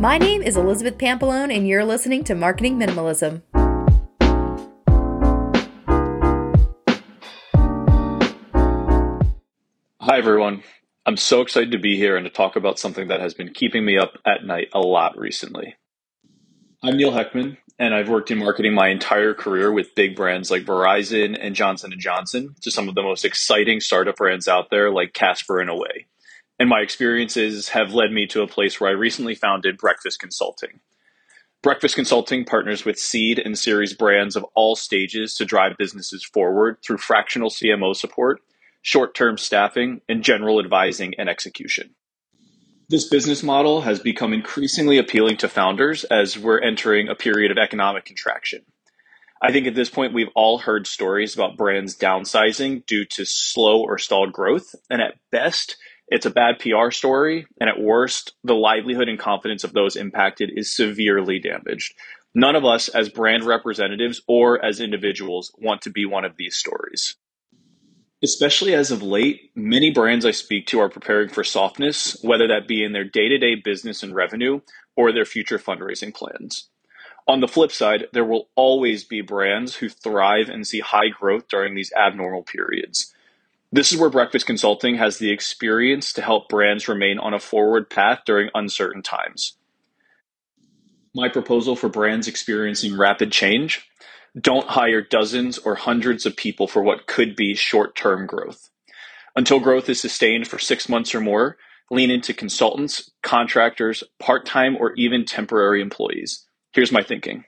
My name is Elizabeth Pampalone, and you're listening to Marketing Minimalism. Hi, everyone. I'm so excited to be here and to talk about something that has been keeping me up at night a lot recently. I'm Neil Heckman, and I've worked in marketing my entire career with big brands like Verizon and Johnson & Johnson to some of the most exciting startup brands out there like Casper and Away. And my experiences have led me to a place where I recently founded Breakfast Consulting. Breakfast Consulting partners with seed and series brands of all stages to drive businesses forward through fractional CMO support short term staffing, and general advising and execution. This business model has become increasingly appealing to founders as we're entering a period of economic contraction. I think at this point, we've all heard stories about brands downsizing due to slow or stalled growth. And at best, it's a bad PR story. And at worst, the livelihood and confidence of those impacted is severely damaged. None of us, as brand representatives or as individuals, want to be one of these stories. Especially as of late, many brands I speak to are preparing for softness, whether that be in their day to day business and revenue or their future fundraising plans. On the flip side, there will always be brands who thrive and see high growth during these abnormal periods. This is where Breakfast Consulting has the experience to help brands remain on a forward path during uncertain times. My proposal for brands experiencing rapid change don't hire dozens or hundreds of people for what could be short term growth. Until growth is sustained for six months or more, lean into consultants, contractors, part time, or even temporary employees. Here's my thinking.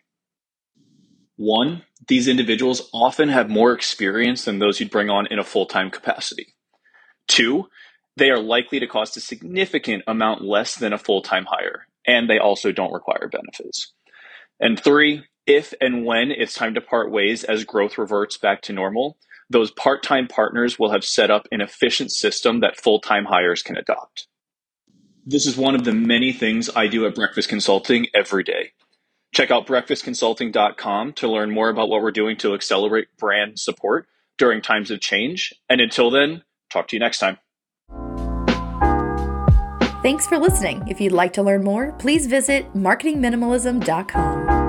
One, these individuals often have more experience than those you'd bring on in a full time capacity. Two, they are likely to cost a significant amount less than a full time hire, and they also don't require benefits. And three, if and when it's time to part ways as growth reverts back to normal, those part time partners will have set up an efficient system that full time hires can adopt. This is one of the many things I do at Breakfast Consulting every day. Check out breakfastconsulting.com to learn more about what we're doing to accelerate brand support during times of change. And until then, talk to you next time. Thanks for listening. If you'd like to learn more, please visit marketingminimalism.com.